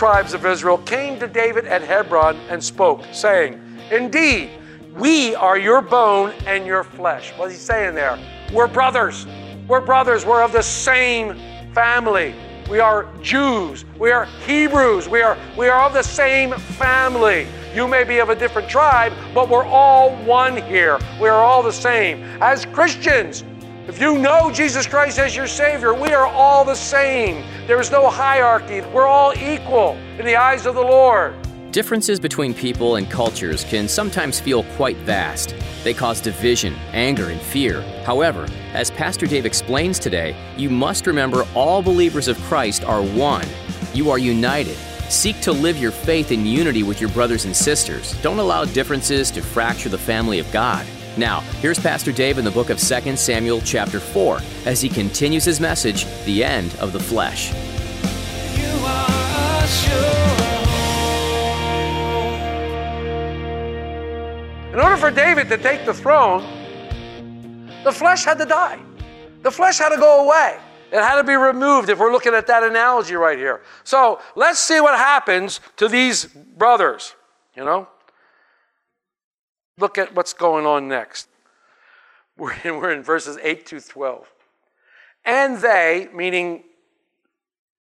Tribes of Israel came to David at Hebron and spoke, saying, Indeed, we are your bone and your flesh. What's he saying there? We're brothers. We're brothers. We're of the same family. We are Jews. We are Hebrews. We are, we are of the same family. You may be of a different tribe, but we're all one here. We are all the same. As Christians, if you know Jesus Christ as your Savior, we are all the same. There is no hierarchy. We're all equal in the eyes of the Lord. Differences between people and cultures can sometimes feel quite vast. They cause division, anger, and fear. However, as Pastor Dave explains today, you must remember all believers of Christ are one. You are united. Seek to live your faith in unity with your brothers and sisters. Don't allow differences to fracture the family of God. Now, here's Pastor Dave in the book of 2 Samuel chapter 4 as he continues his message, The End of the Flesh. In order for David to take the throne, the flesh had to die. The flesh had to go away. It had to be removed if we're looking at that analogy right here. So let's see what happens to these brothers, you know? Look at what's going on next. We're in, we're in verses 8 to 12. And they, meaning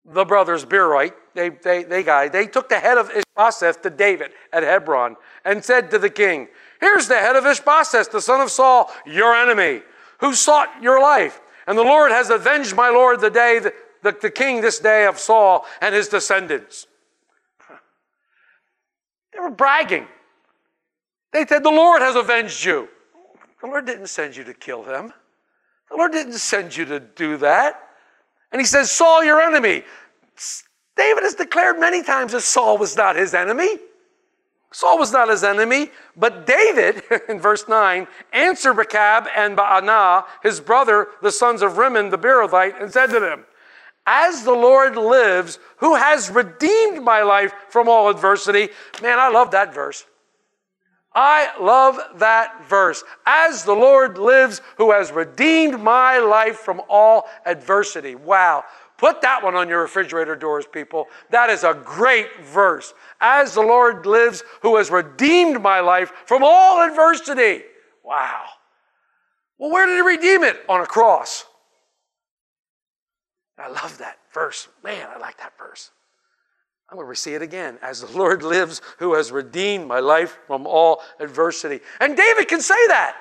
the brothers Beerite, they, they, they guy, they took the head of Ishbosheth to David at Hebron and said to the king, Here's the head of Ishbosheth, the son of Saul, your enemy, who sought your life. And the Lord has avenged my Lord the day, the, the, the king this day of Saul and his descendants. They were bragging. They said, The Lord has avenged you. The Lord didn't send you to kill him. The Lord didn't send you to do that. And he says, Saul, your enemy. David has declared many times that Saul was not his enemy. Saul was not his enemy, but David, in verse 9, answered Rechab and Baanah, his brother, the sons of Rimmon the Beerothite, and said to them, As the Lord lives, who has redeemed my life from all adversity. Man, I love that verse. I love that verse. As the Lord lives, who has redeemed my life from all adversity. Wow. Put that one on your refrigerator doors, people. That is a great verse. As the Lord lives, who has redeemed my life from all adversity. Wow. Well, where did he redeem it? On a cross. I love that verse. Man, I like that verse. I'm going to see it again. As the Lord lives, who has redeemed my life from all adversity. And David can say that.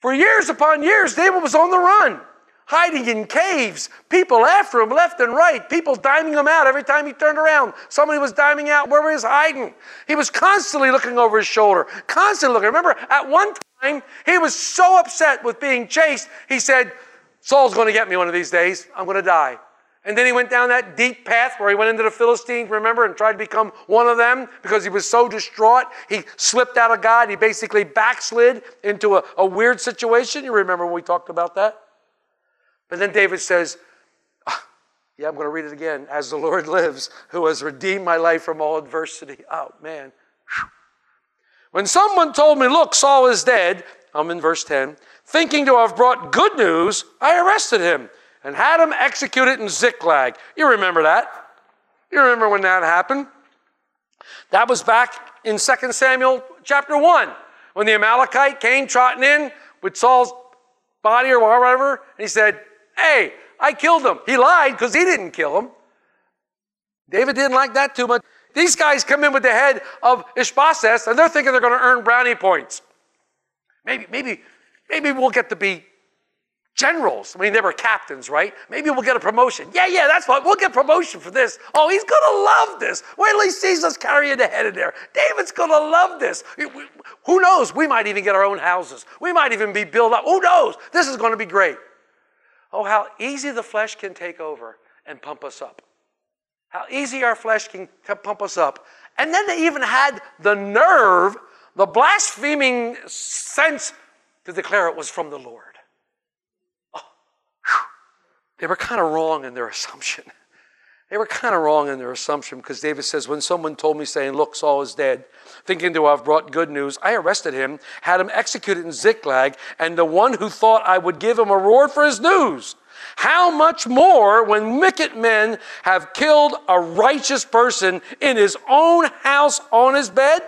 For years upon years, David was on the run, hiding in caves, people after him left and right, people diming him out every time he turned around. Somebody was diming out where he was hiding. He was constantly looking over his shoulder, constantly looking. Remember, at one time, he was so upset with being chased, he said, Saul's going to get me one of these days. I'm going to die. And then he went down that deep path where he went into the Philistines, remember, and tried to become one of them because he was so distraught. He slipped out of God. He basically backslid into a, a weird situation. You remember when we talked about that? But then David says, ah, Yeah, I'm going to read it again. As the Lord lives, who has redeemed my life from all adversity. Oh, man. When someone told me, Look, Saul is dead, I'm in verse 10, thinking to have brought good news, I arrested him and had him executed in Ziklag. You remember that? You remember when that happened? That was back in 2 Samuel chapter 1 when the Amalekite came trotting in with Saul's body or whatever, and he said, Hey, I killed him. He lied because he didn't kill him. David didn't like that too much. These guys come in with the head of Ishbosheth and they're thinking they're going to earn brownie points. Maybe, maybe, maybe we'll get to be generals. I mean, they were captains, right? Maybe we'll get a promotion. Yeah, yeah, that's what we'll get promotion for this. Oh, he's gonna love this. Wait till he sees us carrying the head in there. David's gonna love this. Who knows? We might even get our own houses. We might even be built up. Who knows? This is gonna be great. Oh, how easy the flesh can take over and pump us up. How easy our flesh can pump us up. And then they even had the nerve, the blaspheming sense to declare it was from the Lord. They were kind of wrong in their assumption. They were kind of wrong in their assumption because David says, When someone told me, saying, Look, Saul is dead, thinking to have brought good news, I arrested him, had him executed in Ziklag, and the one who thought I would give him a reward for his news. How much more when wicked men have killed a righteous person in his own house on his bed?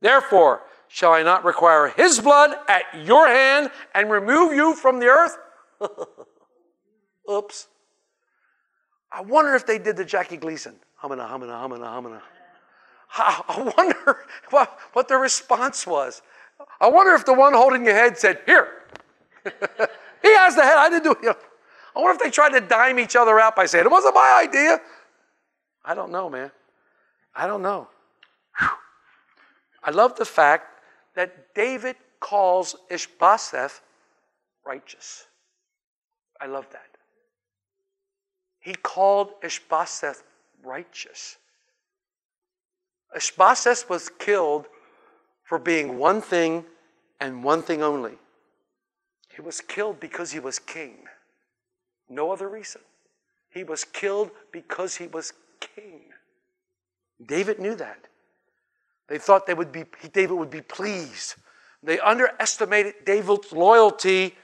Therefore, shall I not require his blood at your hand and remove you from the earth? Oops. I wonder if they did the Jackie Gleason. Humana, humana, humana, humana. I wonder what, what the response was. I wonder if the one holding the head said, Here. he has the head. I didn't do it. I wonder if they tried to dime each other out by saying, It wasn't my idea. I don't know, man. I don't know. Whew. I love the fact that David calls Ishbosheth righteous. I love that. He called Ishbosheth righteous. Ishbosheth was killed for being one thing and one thing only. He was killed because he was king. No other reason. He was killed because he was king. David knew that. They thought they would be, David would be pleased. They underestimated David's loyalty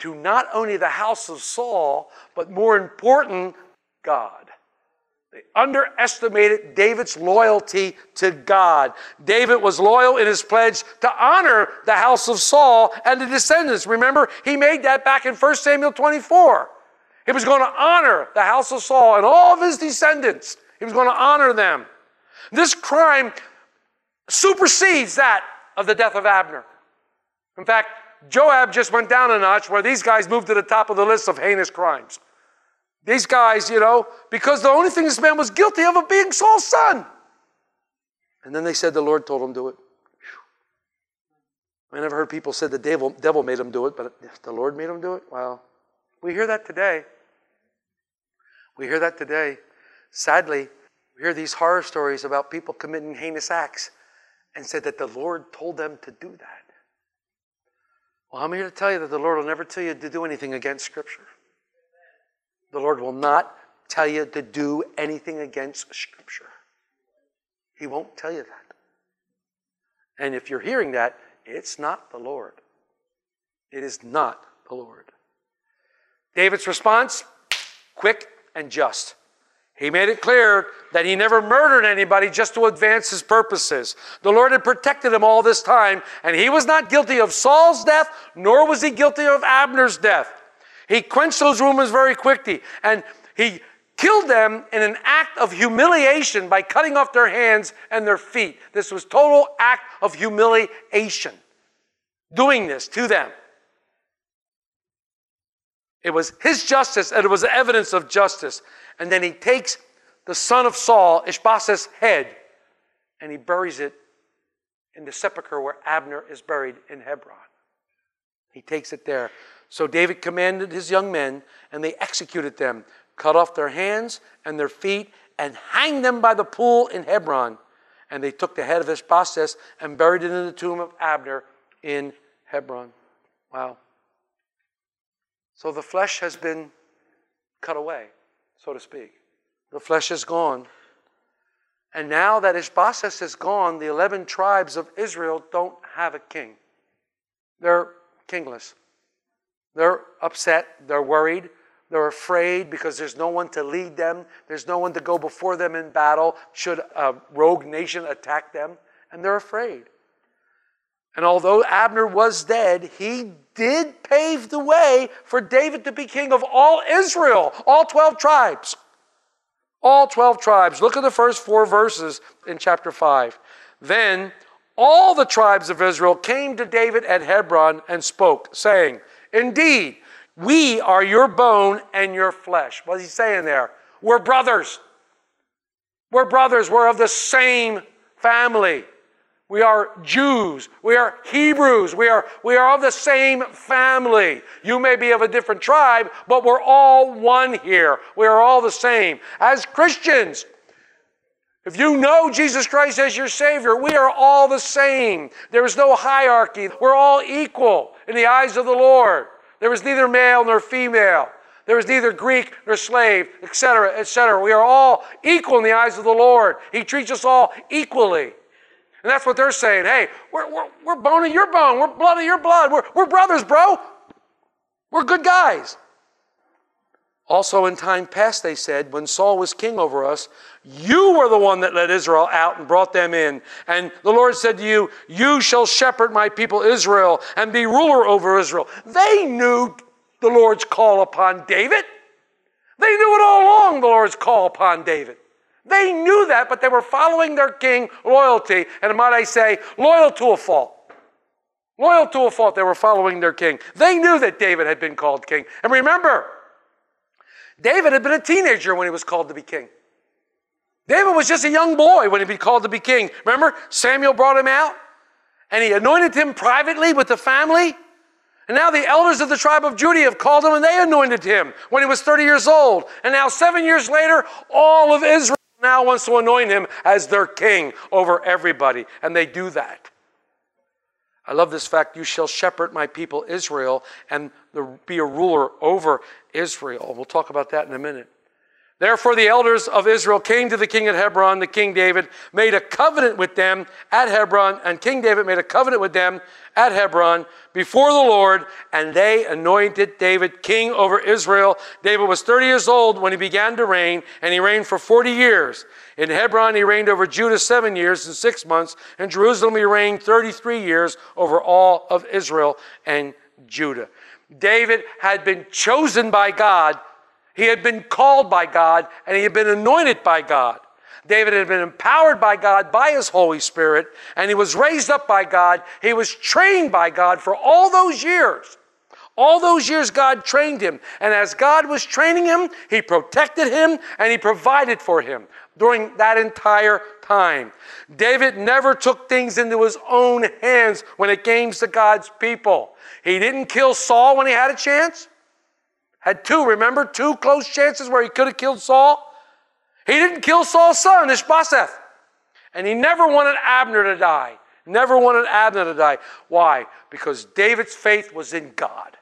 to not only the house of Saul, but more important, God. They underestimated David's loyalty to God. David was loyal in his pledge to honor the house of Saul and the descendants. Remember, he made that back in 1 Samuel 24. He was going to honor the house of Saul and all of his descendants. He was going to honor them. This crime supersedes that of the death of Abner. In fact, Joab just went down a notch where these guys moved to the top of the list of heinous crimes. These guys, you know, because the only thing this man was guilty of was being Saul's son. And then they said the Lord told him to do it. Whew. I never heard people say the devil, devil made him do it, but if the Lord made him do it, well, we hear that today. We hear that today. Sadly, we hear these horror stories about people committing heinous acts and said that the Lord told them to do that. Well, I'm here to tell you that the Lord will never tell you to do anything against Scripture. The Lord will not tell you to do anything against Scripture. He won't tell you that. And if you're hearing that, it's not the Lord. It is not the Lord. David's response quick and just. He made it clear that he never murdered anybody just to advance his purposes. The Lord had protected him all this time, and he was not guilty of Saul's death, nor was he guilty of Abner's death. He quenched those rumors very quickly, and he killed them in an act of humiliation by cutting off their hands and their feet. This was total act of humiliation. Doing this to them. It was his justice, and it was evidence of justice. And then he takes the son of Saul, Ishbosheth's head, and he buries it in the sepulchre where Abner is buried in Hebron. He takes it there. So David commanded his young men, and they executed them, cut off their hands and their feet, and hanged them by the pool in Hebron. And they took the head of Ishbosheth and buried it in the tomb of Abner in Hebron. Wow. So the flesh has been cut away, so to speak. The flesh is gone. And now that Ishbosheth is gone, the 11 tribes of Israel don't have a king. They're kingless. They're upset. They're worried. They're afraid because there's no one to lead them. There's no one to go before them in battle should a rogue nation attack them. And they're afraid. And although Abner was dead, he did pave the way for David to be king of all Israel, all 12 tribes. All 12 tribes. Look at the first four verses in chapter 5. Then all the tribes of Israel came to David at Hebron and spoke, saying, Indeed, We are your bone and your flesh. What's he saying there? We're brothers. We're brothers. We're of the same family. We are Jews. We are Hebrews. We are, we are of the same family. You may be of a different tribe, but we're all one here. We are all the same. As Christians, if you know Jesus Christ as your Savior, we are all the same. There is no hierarchy. We're all equal in the eyes of the Lord. There is neither male nor female. There is neither Greek nor slave, etc., etc. We are all equal in the eyes of the Lord. He treats us all equally. And that's what they're saying. Hey, we're, we're, we're bone of your bone. We're blood of your blood. We're, we're brothers, bro. We're good guys. Also, in time past, they said, when Saul was king over us, you were the one that led Israel out and brought them in. And the Lord said to you, You shall shepherd my people Israel and be ruler over Israel. They knew the Lord's call upon David. They knew it all along, the Lord's call upon David. They knew that, but they were following their king loyalty, and might I say, loyal to a fault. Loyal to a fault, they were following their king. They knew that David had been called king. And remember, David had been a teenager when he was called to be king. David was just a young boy when he'd be called to be king. Remember, Samuel brought him out and he anointed him privately with the family. And now the elders of the tribe of Judah have called him and they anointed him when he was 30 years old. And now, seven years later, all of Israel now wants to anoint him as their king over everybody. And they do that. I love this fact you shall shepherd my people Israel and be a ruler over Israel. We'll talk about that in a minute. Therefore, the elders of Israel came to the king at Hebron, the king David, made a covenant with them at Hebron, and King David made a covenant with them at Hebron before the Lord, and they anointed David king over Israel. David was 30 years old when he began to reign, and he reigned for 40 years. In Hebron, he reigned over Judah seven years and six months. In Jerusalem, he reigned 33 years over all of Israel and Judah. David had been chosen by God he had been called by God and he had been anointed by God. David had been empowered by God by his Holy Spirit and he was raised up by God. He was trained by God for all those years. All those years, God trained him. And as God was training him, He protected him and He provided for him during that entire time. David never took things into his own hands when it came to God's people. He didn't kill Saul when he had a chance. Had two, remember? Two close chances where he could have killed Saul. He didn't kill Saul's son, Ishbosheth. And he never wanted Abner to die. Never wanted Abner to die. Why? Because David's faith was in God.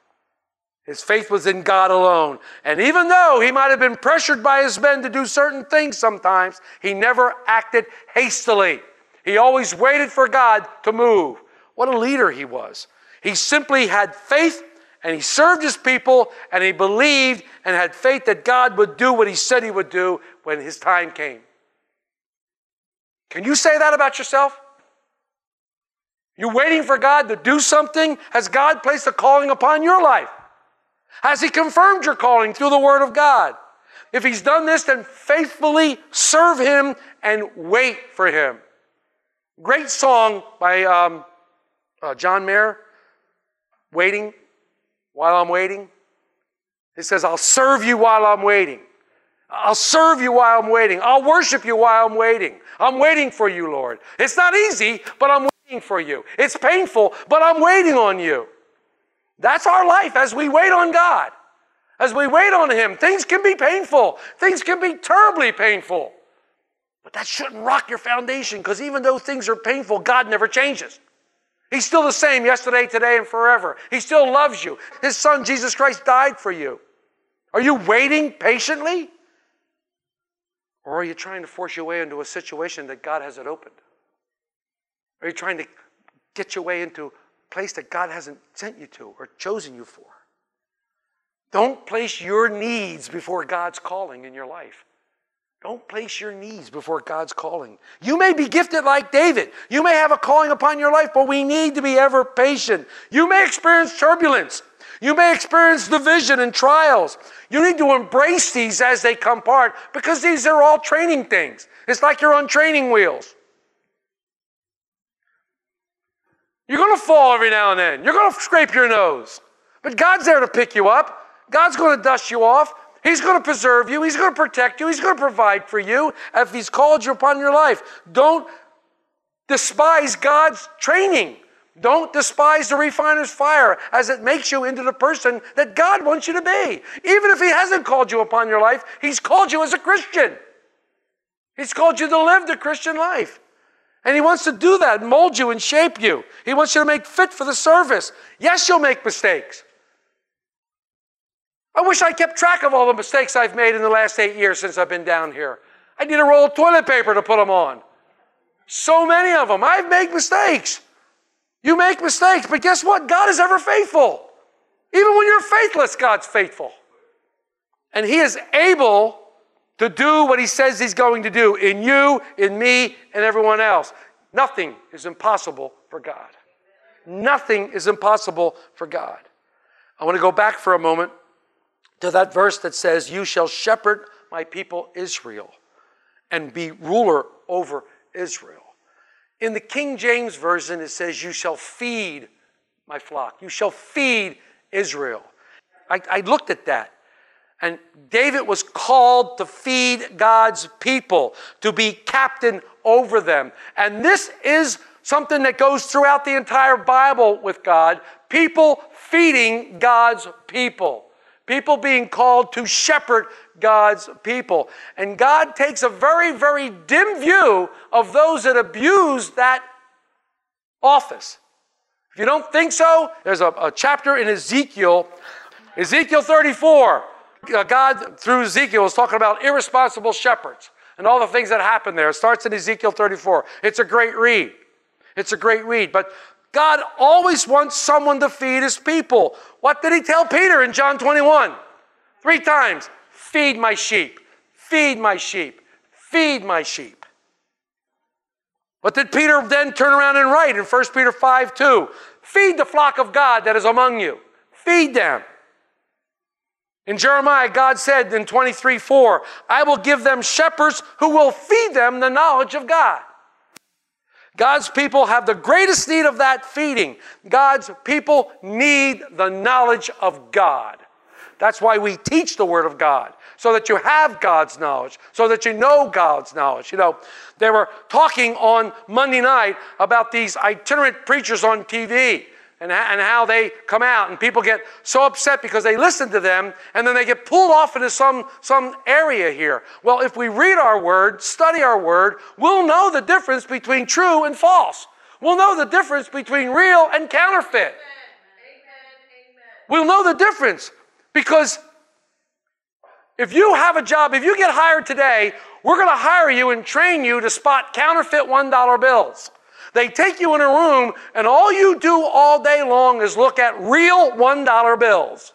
His faith was in God alone. And even though he might have been pressured by his men to do certain things sometimes, he never acted hastily. He always waited for God to move. What a leader he was. He simply had faith and he served his people and he believed and had faith that God would do what he said he would do when his time came. Can you say that about yourself? You're waiting for God to do something? Has God placed a calling upon your life? Has he confirmed your calling through the word of God? If he's done this, then faithfully serve him and wait for him. Great song by um, uh, John Mayer, Waiting while I'm waiting? He says, I'll serve you while I'm waiting. I'll serve you while I'm waiting. I'll worship you while I'm waiting. I'm waiting for you, Lord. It's not easy, but I'm waiting for you. It's painful, but I'm waiting on you. That's our life as we wait on God. As we wait on Him, things can be painful. Things can be terribly painful. But that shouldn't rock your foundation because even though things are painful, God never changes. He's still the same yesterday, today, and forever. He still loves you. His son, Jesus Christ, died for you. Are you waiting patiently? Or are you trying to force your way into a situation that God hasn't opened? Are you trying to get your way into a place that God hasn't sent you to or chosen you for? Don't place your needs before God's calling in your life. Don't place your knees before God's calling. You may be gifted like David. You may have a calling upon your life, but we need to be ever patient. You may experience turbulence. You may experience division and trials. You need to embrace these as they come part because these are all training things. It's like you're on training wheels. You're going to fall every now and then. You're going to scrape your nose. But God's there to pick you up. God's going to dust you off. He's going to preserve you. He's going to protect you. He's going to provide for you if He's called you upon your life. Don't despise God's training. Don't despise the refiner's fire as it makes you into the person that God wants you to be. Even if He hasn't called you upon your life, He's called you as a Christian. He's called you to live the Christian life. And He wants to do that, mold you and shape you. He wants you to make fit for the service. Yes, you'll make mistakes. I wish I kept track of all the mistakes I've made in the last eight years since I've been down here. I need a roll of toilet paper to put them on. So many of them. I've made mistakes. You make mistakes, but guess what? God is ever faithful. Even when you're faithless, God's faithful. And He is able to do what He says He's going to do in you, in me, and everyone else. Nothing is impossible for God. Nothing is impossible for God. I want to go back for a moment to that verse that says, You shall shepherd my people Israel and be ruler over Israel. In the King James Version, it says, You shall feed my flock. You shall feed Israel. I, I looked at that. And David was called to feed God's people, to be captain over them. And this is something that goes throughout the entire Bible with God people feeding God's people, people being called to shepherd God's people. And God takes a very, very dim view of those that abuse that office. If you don't think so, there's a, a chapter in Ezekiel, Ezekiel 34. Uh, God, through Ezekiel, is talking about irresponsible shepherds and all the things that happen there. It starts in Ezekiel 34. It's a great read. It's a great read. But God always wants someone to feed his people. What did he tell Peter in John 21? Three times Feed my sheep, feed my sheep, feed my sheep. What did Peter then turn around and write in 1 Peter 5 2? Feed the flock of God that is among you. Feed them. In Jeremiah, God said in 23 4, I will give them shepherds who will feed them the knowledge of God. God's people have the greatest need of that feeding. God's people need the knowledge of God. That's why we teach the Word of God, so that you have God's knowledge, so that you know God's knowledge. You know, they were talking on Monday night about these itinerant preachers on TV and, and how they come out, and people get so upset because they listen to them, and then they get pulled off into some, some area here. Well, if we read our Word, study our Word, we'll know the difference between true and false. We'll know the difference between real and counterfeit. We'll know the difference. Because if you have a job, if you get hired today, we're going to hire you and train you to spot counterfeit $1 bills. They take you in a room, and all you do all day long is look at real $1 bills.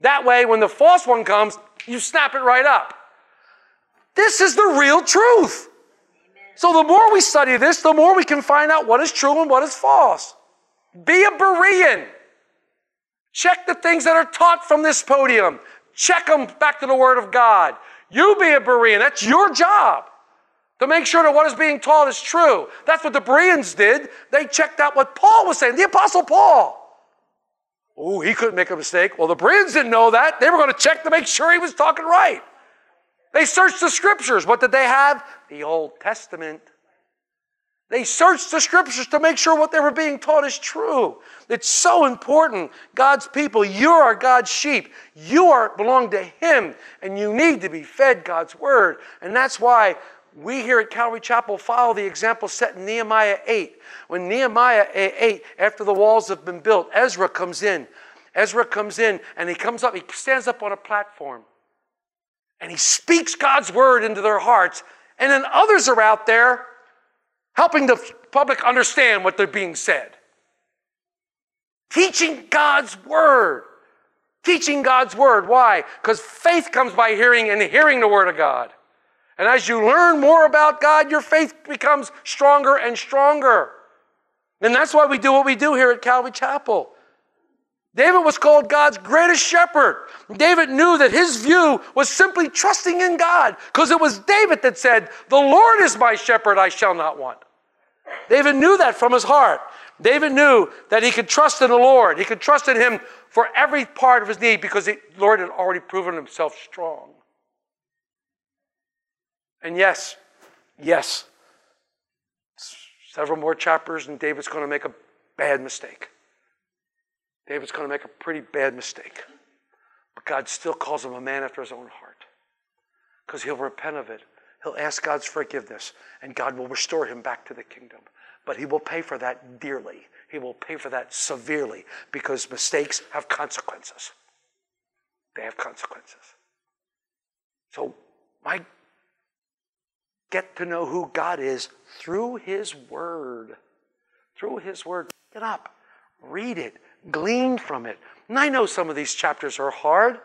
That way, when the false one comes, you snap it right up. This is the real truth. So, the more we study this, the more we can find out what is true and what is false. Be a Berean. Check the things that are taught from this podium. Check them back to the Word of God. You be a Berean. That's your job to make sure that what is being taught is true. That's what the Bereans did. They checked out what Paul was saying, the Apostle Paul. Oh, he couldn't make a mistake. Well, the Bereans didn't know that. They were going to check to make sure he was talking right. They searched the scriptures. What did they have? The Old Testament. They searched the scriptures to make sure what they were being taught is true. It's so important. God's people, you are God's sheep. You are belong to Him, and you need to be fed God's word. And that's why we here at Calvary Chapel follow the example set in Nehemiah 8. When Nehemiah 8, after the walls have been built, Ezra comes in. Ezra comes in and he comes up, he stands up on a platform and he speaks God's word into their hearts. And then others are out there helping the public understand what they're being said. Teaching God's word. Teaching God's word. Why? Because faith comes by hearing and hearing the word of God. And as you learn more about God, your faith becomes stronger and stronger. And that's why we do what we do here at Calvary Chapel. David was called God's greatest shepherd. David knew that his view was simply trusting in God because it was David that said, The Lord is my shepherd, I shall not want. David knew that from his heart. David knew that he could trust in the Lord. He could trust in him for every part of his need because the Lord had already proven himself strong. And yes, yes, several more chapters, and David's going to make a bad mistake. David's going to make a pretty bad mistake. But God still calls him a man after his own heart because he'll repent of it. He'll ask God's forgiveness, and God will restore him back to the kingdom. But he will pay for that dearly. He will pay for that severely because mistakes have consequences. They have consequences. So, my get to know who God is through His Word. Through His Word. Get up, read it, glean from it. And I know some of these chapters are hard.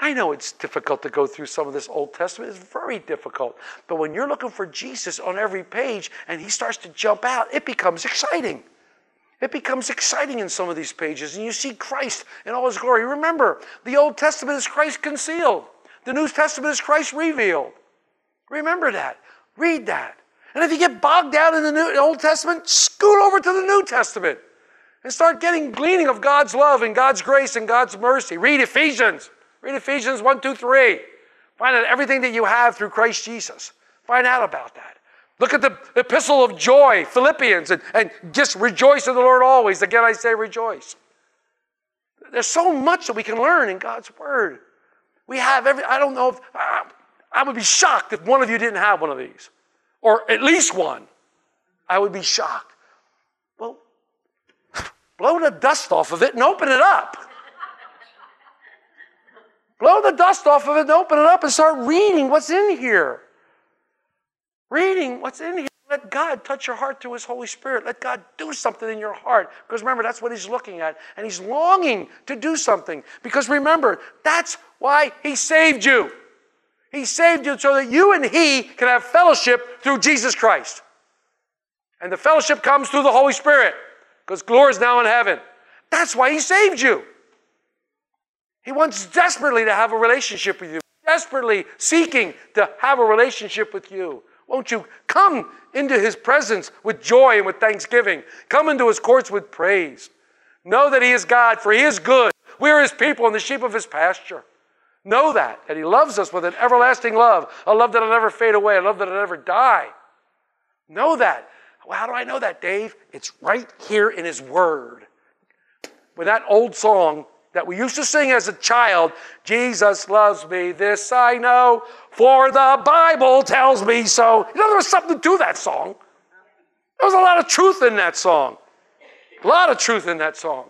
I know it's difficult to go through some of this Old Testament. It's very difficult. But when you're looking for Jesus on every page and he starts to jump out, it becomes exciting. It becomes exciting in some of these pages, and you see Christ in all his glory. Remember, the Old Testament is Christ concealed, the New Testament is Christ revealed. Remember that. Read that. And if you get bogged down in the New, Old Testament, scoot over to the New Testament and start getting gleaning of God's love and God's grace and God's mercy. Read Ephesians. Read Ephesians 1, 2, 3. Find out everything that you have through Christ Jesus. Find out about that. Look at the epistle of joy, Philippians, and, and just rejoice in the Lord always. Again, I say rejoice. There's so much that we can learn in God's Word. We have every, I don't know if, I, would be shocked if one of you didn't have one of these, or at least one. I would be shocked. Well, blow the dust off of it and open it up. blow the dust off of it and open it up and start reading what's in here reading what's in here. Let God touch your heart through His Holy Spirit. Let God do something in your heart. Because remember, that's what He's looking at. And He's longing to do something. Because remember, that's why He saved you. He saved you so that you and He can have fellowship through Jesus Christ. And the fellowship comes through the Holy Spirit. Because glory is now in heaven. That's why He saved you. He wants desperately to have a relationship with you, desperately seeking to have a relationship with you. Won't you come into his presence with joy and with thanksgiving? Come into his courts with praise. Know that he is God, for he is good. We are his people and the sheep of his pasture. Know that, that he loves us with an everlasting love, a love that'll never fade away, a love that'll never die. Know that. Well, how do I know that, Dave? It's right here in his word. With that old song, that we used to sing as a child Jesus loves me, this I know, for the Bible tells me so. You know, there was something to that song. There was a lot of truth in that song. A lot of truth in that song.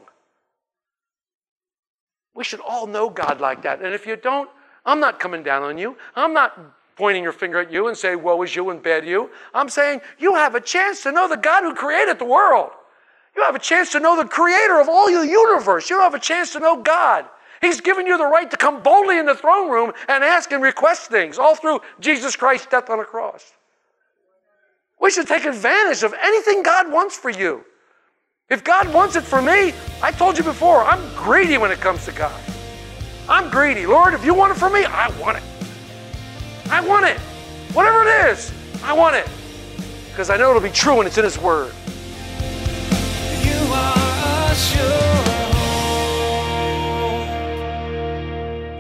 We should all know God like that. And if you don't, I'm not coming down on you. I'm not pointing your finger at you and say, woe is you and bad you. I'm saying you have a chance to know the God who created the world. You have a chance to know the creator of all the universe. You have a chance to know God. He's given you the right to come boldly in the throne room and ask and request things, all through Jesus Christ's death on the cross. We should take advantage of anything God wants for you. If God wants it for me, I told you before, I'm greedy when it comes to God. I'm greedy. Lord, if you want it for me, I want it. I want it. Whatever it is, I want it. Because I know it'll be true when it's in His Word.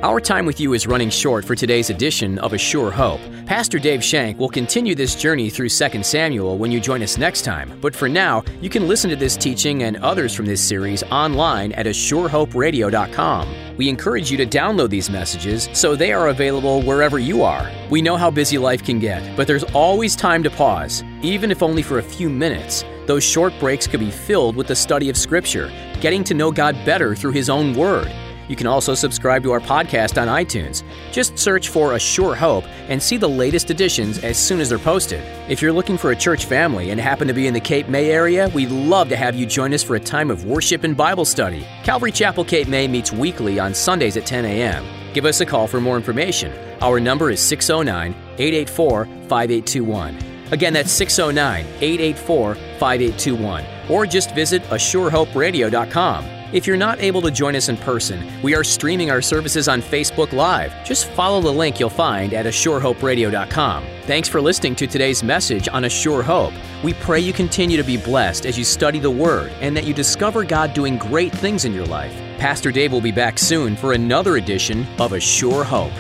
Our time with you is running short for today's edition of A Sure Hope. Pastor Dave Shank will continue this journey through 2 Samuel when you join us next time. But for now, you can listen to this teaching and others from this series online at ASureHopeRadio.com. We encourage you to download these messages so they are available wherever you are. We know how busy life can get, but there's always time to pause, even if only for a few minutes. Those short breaks could be filled with the study of Scripture, getting to know God better through His own Word. You can also subscribe to our podcast on iTunes. Just search for A Sure Hope and see the latest editions as soon as they're posted. If you're looking for a church family and happen to be in the Cape May area, we'd love to have you join us for a time of worship and Bible study. Calvary Chapel Cape May meets weekly on Sundays at 10 a.m. Give us a call for more information. Our number is 609 884 5821. Again, that's 609 884 5821. Or just visit ASureHopeRadio.com. If you're not able to join us in person, we are streaming our services on Facebook Live. Just follow the link you'll find at ASureHopeRadio.com. Thanks for listening to today's message on A Sure Hope. We pray you continue to be blessed as you study the Word and that you discover God doing great things in your life. Pastor Dave will be back soon for another edition of A Sure Hope.